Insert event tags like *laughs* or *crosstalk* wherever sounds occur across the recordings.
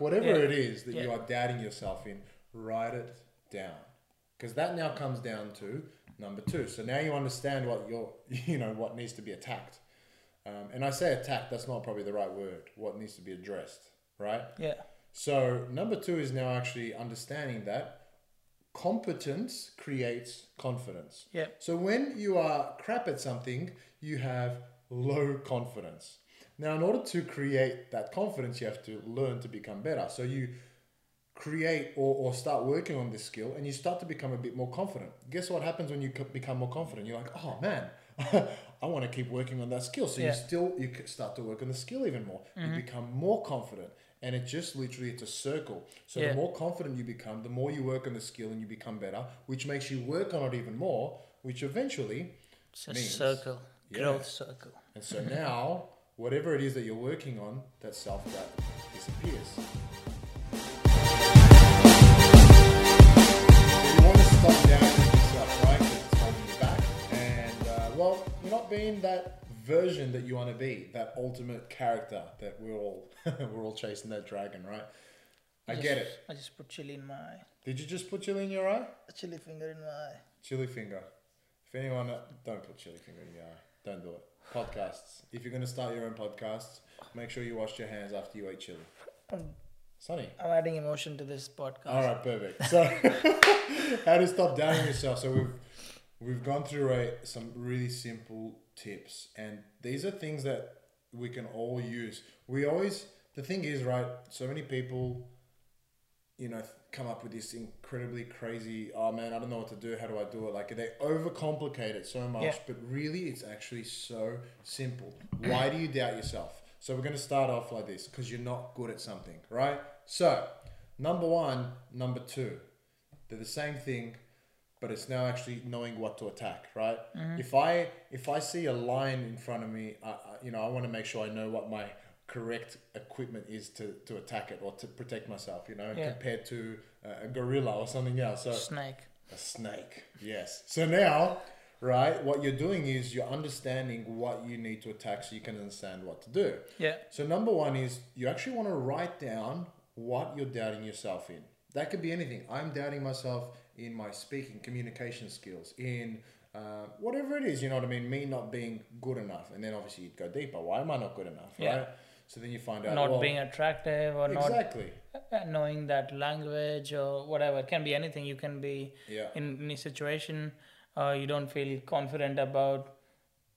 whatever Yeah. it is that you are doubting yourself in, write it down. Because that now comes down to number two. So now you understand what your, *laughs* you know, what needs to be attacked. Um, and I say attack, that's not probably the right word. What needs to be addressed, right? Yeah. So number two is now actually understanding that competence creates confidence. Yeah. So when you are crap at something, you have low confidence. Now, in order to create that confidence, you have to learn to become better. So you create or, or start working on this skill and you start to become a bit more confident. Guess what happens when you become more confident? You're like, oh man, *laughs* I want to keep working on that skill. So Yeah. you still you start to work on the skill even more. You mm-hmm. become more confident, and it just literally it's a circle. So Yeah. the more confident you become, the more you work on the skill and you become better, which makes you work on it even more, which eventually, It's a Means- circle, Yeah. growth circle. and so now whatever it is that you're working on, that self doubt disappears. You want to stop doubting yourself, right? 'Cause It's holding you back, and uh, well, you're not being that version that you want to be, that ultimate character that we're all *laughs* we're all chasing that dragon, right? I just, get it. I just put chili in my eye. Did you just put chili in your eye? A chili finger in my eye. Chili finger. If anyone, uh, don't put chili finger in your eye. Don't do it. Podcasts. If you're going to start your own podcast, make sure you wash your hands after you eat chili. I'm, Sonny. I'm adding emotion to this podcast. All right, perfect. So, *laughs* how to stop doubting yourself? So we've we've gone through a, some really simple tips, and these are things that we can all use. We always the thing is right. So many people, you know, come up with this incredibly crazy. Oh man, I don't know what to do. How do I do it? Like they overcomplicate it so much, Yeah. but really, it's actually so simple. Why do you doubt yourself? So we're going to start off like this because you're not good at something, right? So number one, number two, they're the same thing, but it's now actually knowing what to attack, right? Mm-hmm. If I if I see a lion in front of me, I, I, you know, I want to make sure I know what my correct equipment is to, to attack it or to protect myself, you know, Yeah. compared to uh, a gorilla or something else. So Snake. a snake, yes. So now, right, what you're doing is you're understanding what you need to attack so you can understand what to do. Yeah. So number one is you actually want to write down what you're doubting yourself in. That could be anything. I'm doubting myself in my speaking, communication skills, in uh, whatever it is. You know what I mean? Me not being good enough, and then obviously you'd go deeper. Why am I not good enough? Yeah. Right. So then you find out Not well, being attractive or exactly. not knowing that language or whatever. It can be anything. You can be Yeah. in any situation. Uh, you don't feel confident about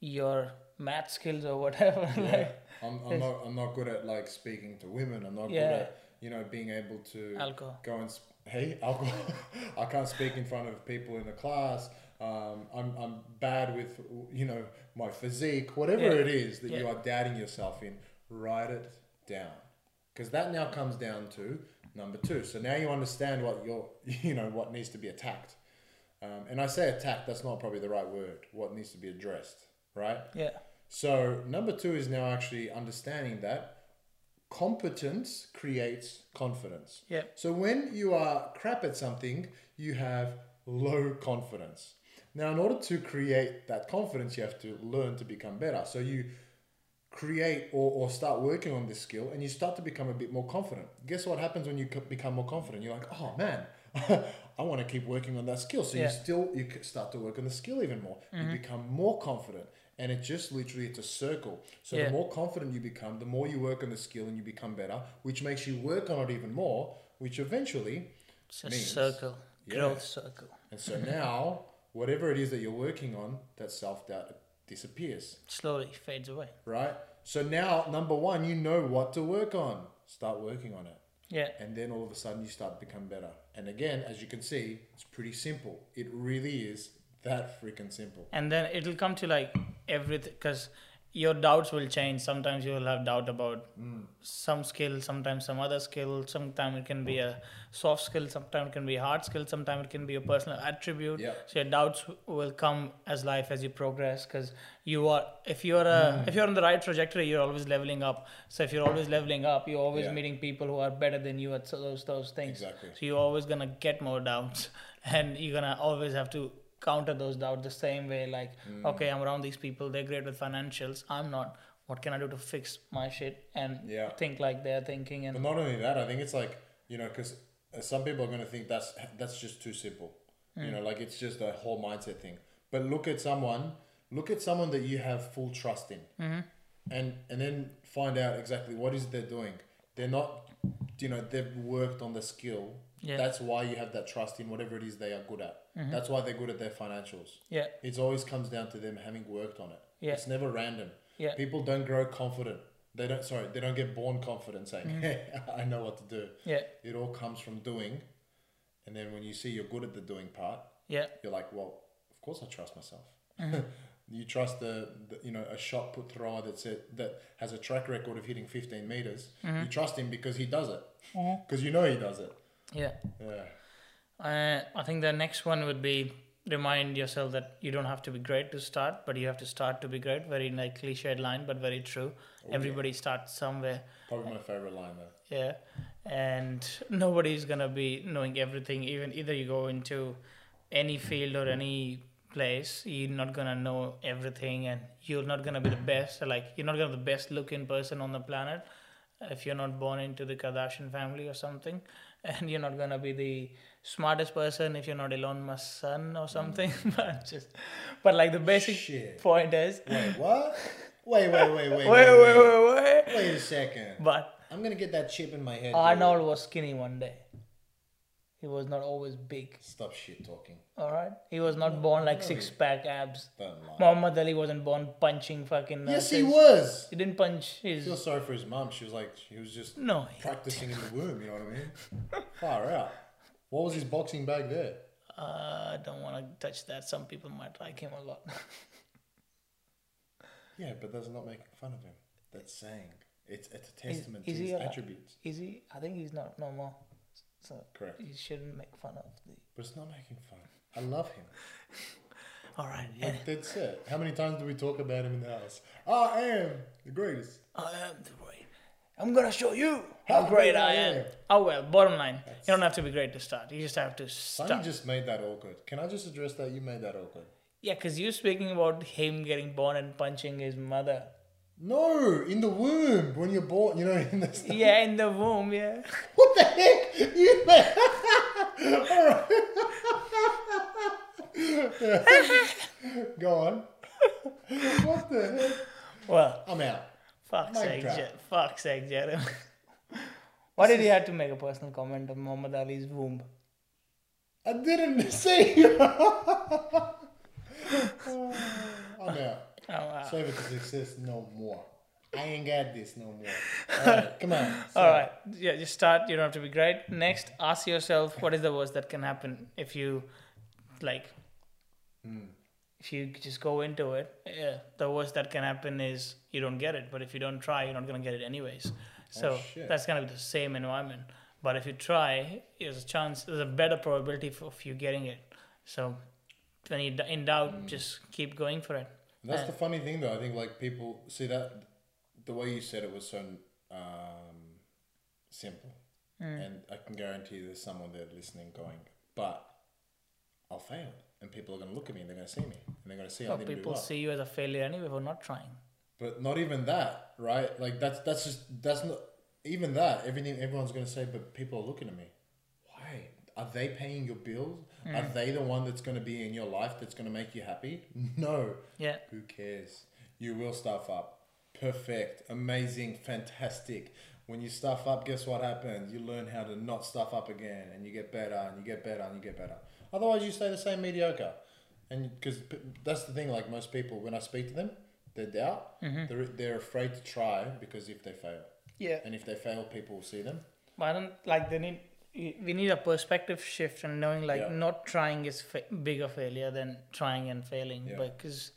your math skills or whatever. *laughs* Yeah. like I'm, I'm not I'm not good at like speaking to women. I'm not Yeah. good at you know being able to alcohol. go and sp- hey alcohol. *laughs* I can't speak in front of people in the class. Um, I'm I'm bad with you know my physique. Whatever Yeah. it is that you are doubting yourself in, write it down because that now comes down to number two. So now you understand what your *laughs* you know what needs to be attacked. Um, and I say attack. That's not probably the right word. What needs to be addressed, right? Yeah. So number two is now actually understanding that competence creates confidence. Yeah. So when you are crap at something, you have low confidence. Now, in order to create that confidence, you have to learn to become better. So you create or, or start working on this skill and you start to become a bit more confident. Guess what happens when you become more confident? You're like, oh man, *laughs* I want to keep working on that skill. So Yeah. you still you start to work on the skill even more. You mm-hmm. become more confident, and it just literally it's a circle. So Yeah. the more confident you become, the more you work on the skill and you become better, which makes you work on it even more, which eventually It's a Means- circle, Yeah. growth circle. and so now whatever it is that you're working on, that self doubt disappears. Slowly fades away. right? So now, number one, you know what to work on. Start working on it. Yeah. And then all of a sudden, you start to become better. And again, as you can see, it's pretty simple. It really is that freaking simple. and then it'll come to like everything because your doubts will change. Sometimes you will have doubt about hmm. some skill sometimes some other skill. Sometimes it can be a soft skill sometimes it can be a hard skill sometimes it can be a personal attribute. Yeah. so your doubts will come as life as you progress because you are if you're a, hmm. if you're on the right trajectory you're always leveling up. So if you're always leveling up you're always Yeah. meeting people who are better than you at those those things. Exactly. so you're always gonna get more doubts, *laughs* and you're gonna always have to counter those doubts the same way. Like, Mm. okay, I'm around these people; they're great with financials. I'm not. what can I do to fix my shit and Yeah. think like they're thinking But and not only that, I think it's like you know, because uh, some people are going to think that's that's just too simple. You hmm. know, like it's just a whole mindset thing. But look at someone, look at someone that you have full trust in, mm-hmm. and and then find out exactly what is it they're doing. They're not, you know, they've worked on the skill. Yeah. That's why you have that trust in whatever it is they are good at. That's why they're good at their financials. yeah, It always comes down to them having worked on it. Yeah. It's never random. Yeah. People don't grow confident. They don't. Sorry, they don't get born confident, saying, "Hey, *laughs* I know what to do." yeah, It all comes from doing, and then when you see you're good at the doing part, yeah, you're like, "Well, of course I trust myself." Mm-hmm. *laughs* you trust the, the, you know, a shot put thrower that's it that has a track record of hitting 15 meters. Mm-hmm. You trust him because he does it, because you know he does it. Yeah. Yeah. Uh, I think the next one would be remind yourself that you don't have to be great to start, but you have to start to be great. Very like cliched line, but very true. Everybody starts somewhere. Probably my favorite line though. Yeah, and nobody's gonna be knowing everything. Even either you go into any field or any place, you're not gonna know everything, and you're not gonna be the best. Like you're not gonna be the best looking person on the planet if you're not born into the Kardashian family or something, and you're not gonna be the smartest person if you're not Elon Musk's son or something. *laughs* but just, but like the basic Shit. point is, Wait, what? Wait, wait, *laughs* wait, wait, wait, wait, wait, wait. Wait a second. But I'm gonna get that chip in my head. Arnold was skinny one day. He was not always big. Stop shit talking. All right, he was not born like six pack abs. Don't lie. Muhammad Ali wasn't born punching fucking. Yes, he was. He didn't punch I feel sorry for his mom. She was like, he was just No, practicing in the womb. You know what I mean? Far out. What was his boxing bag there? uh, I don't want to touch that. Some people might like him a lot. *laughs* Yeah, but that's not making fun of him. That's saying it's it's a testament is to his attributes. Is he? I think he's not no more. So Correct. you shouldn't make fun of the. But it's not making fun. I love him. *laughs* All right, and Like, that's it. How many times do we talk about him in the house? I am the greatest. I am the great. I'm gonna show you how great I am. Oh well, bottom line, you don't have to be great to start. You just have to Sonny start. just made that awkward. Can I just address that? You made that awkward. Yeah, because you're speaking about him getting born and punching his mother. No, in the womb when you're born. You know, *laughs* in the Yeah, in the womb, yeah. What the heck? You made... Alright. Go on. What the heck? Well, I'm out. fuck's Mic sake, drop. Je- fuck's sake, Jeremy. Why did he have to make a personal comment on Muhammad Ali's womb? I didn't see you. *laughs* I'm out. Oh, wow. Save it to success no more. I ain't got this no more. *laughs* Alright, come on. All right, yeah, just start. You don't have to be great. Next, ask yourself what is the worst that can happen if you, like, Hmm. if you just go into it. Yeah, the worst that can happen is you don't get it. But if you don't try, you're not gonna get it anyways. So Oh, that's gonna be the same environment. But if you try, there's a chance. There's a better probability of you getting it. So when you in doubt, just keep going for it. That's the funny thing, though. I think like people see that the way you said it was so um, simple, and I can guarantee there's someone there listening going, "But I'll fail, and people are going to look at me and they're going to see me, and they're going to see I But people well." see you as a failure anyway for not trying. But not even that, right? Like that's that's just that's not even that. Everything everyone's going to say, but people are looking at me. Why are they paying your bills? Are they the one that's going to be in your life that's going to make you happy? *laughs* No. Yeah. Who cares? You will stuff up. Perfect. Amazing. Fantastic. When you stuff up, guess what happens? You learn how to not stuff up again, and you get better, and you get better, and you get better. Otherwise, you stay the same mediocre. And because that's the thing, like most people, when I speak to them, they doubt. Mm-hmm. They're, they're afraid to try because if they fail, Yeah. and if they fail, people will see them. But I don't like they need. We need a perspective shift and knowing like Yeah. not trying is fa- bigger failure than trying and failing. Yeah. Because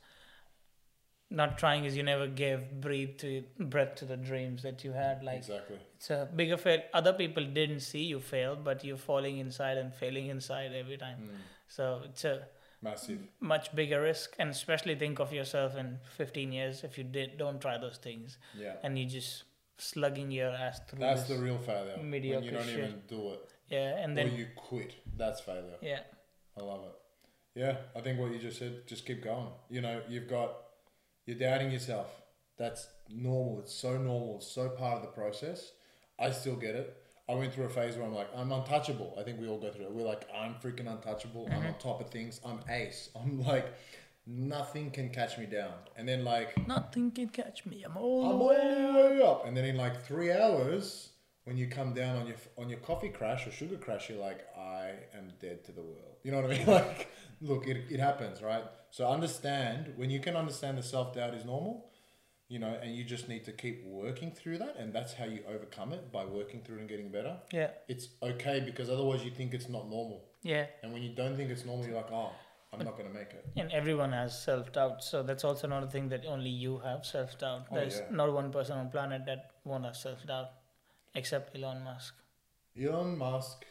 not trying is you never gave breathe to breath to the dreams that you had. Like Exactly. it's a bigger fail. Other people didn't see you fail, but you're falling inside and failing inside every time. Hmm. So it's a Massive. much bigger risk, and especially think of yourself in 15 years if you did don't try those things Yeah. and you just slugging your ass through. That's the real failure. when mediocre you don't shit. even do it. yeah, and then or you quit. That's failure. yeah. I love it. Yeah, I think what you just said, just keep going. You know, you've got, you're doubting yourself. That's normal. It's so normal. It's so part of the process. I still get it. I went through a phase where I'm like, I'm untouchable. I think we all go through it. We're like, I'm freaking untouchable. I'm mm-hmm. on top of things. I'm ace. *laughs* I'm like, nothing can catch me down. And then like, Nothing can catch me. I'm all I'm the all way. the way up. And then in like three hours, when you come down on your on your coffee crash or sugar crash, you're like, I am dead to the world. You know what I mean? *laughs* Like, look, it, it happens, right? So understand when you can understand the self doubt is normal, you know, and you just need to keep working through that, and that's how you overcome it by working through it and getting better. Yeah, It's okay because otherwise you think it's not normal, yeah. and when you don't think it's normal, you're like, oh, I'm not gonna make it. And everyone has self doubt, so that's also not a thing that only you have self doubt. Oh, There's yeah. not one person on planet that won't have self doubt, except Elon Musk. Elon Musk.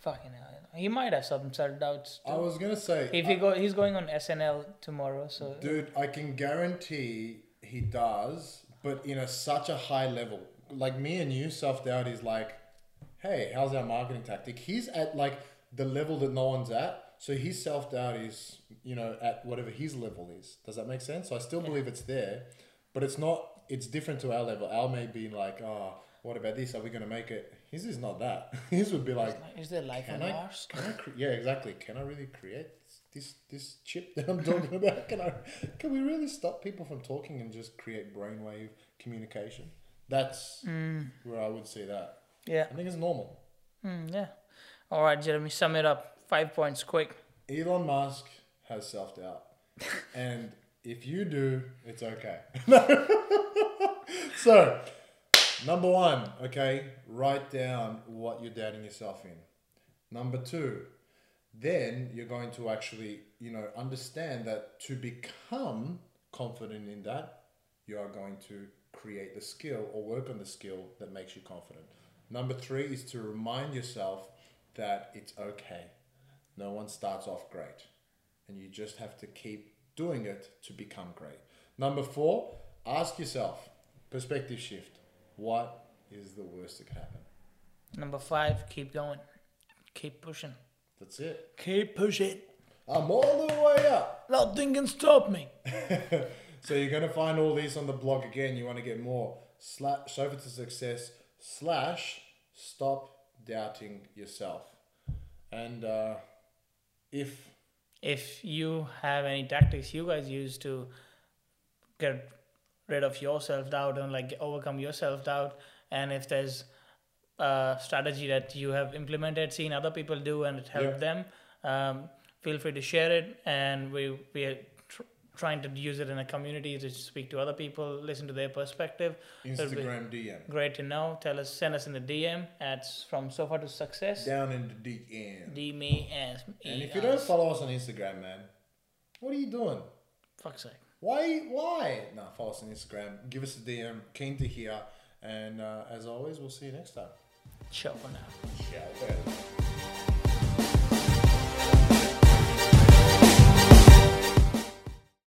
Fucking hell, he might have some self doubts. I was gonna say If he go, he's going on SNL tomorrow, so Dude, I can guarantee he does, but in a such a high level. Like me and you, self doubt is like, hey, how's our marketing tactic? He's at like the level that no one's at. So his self doubt is, you know, at whatever his level is. Does that make sense? So I still believe it's there, but it's not. It's different to our level. Our may be like, oh, what about this? Are we gonna make it? His is not that. *laughs* His would be like, is there life on I, Mars? can I cre- yeah, exactly. Can I really create this this chip that I'm talking about? *laughs* Can I? Can we really stop people from talking and just create brainwave communication? That's where I would see that. Yeah, I think it's normal. mm, yeah. All right, Jeremy, sum it up. Five points, quick. Elon Musk has self doubt, *laughs* and if you do, it's okay. so, number one, okay, write down what you're doubting yourself in. Number two, then you're going to actually, you know, understand that to become confident in that, you are going to create the skill or work on the skill that makes you confident. Number three is to remind yourself that it's okay. No one starts off great, and you just have to keep doing it to become great. Number four, ask yourself perspective shift. What is the worst that could happen? Number five, keep going, keep pushing, That's it. keep pushing. I'm all the way up. Nothing can stop me. *laughs* So you're gonna find all these on the blog again. You want to get more slash sofa to success slash stop doubting yourself. And uh, if If you have any tactics you guys use to get rid of your self doubt and like overcome your self doubt, and if there's a strategy that you have implemented, seen other people do, and it helped them, um, feel free to share it. And we we are tr- trying to use it in a community to speak to other people, listen to their perspective. Instagram DM Great to know. Tell us, send us in the DM at from sofa to success. down in the DM. D me And if you don't follow us on Instagram, man, what are you doing? fuck's sake. Why? Why? Nah, follow us on Instagram. Give us a DM. Keen to hear. And uh, as always, we'll see you next time. Ciao for now. Ciao.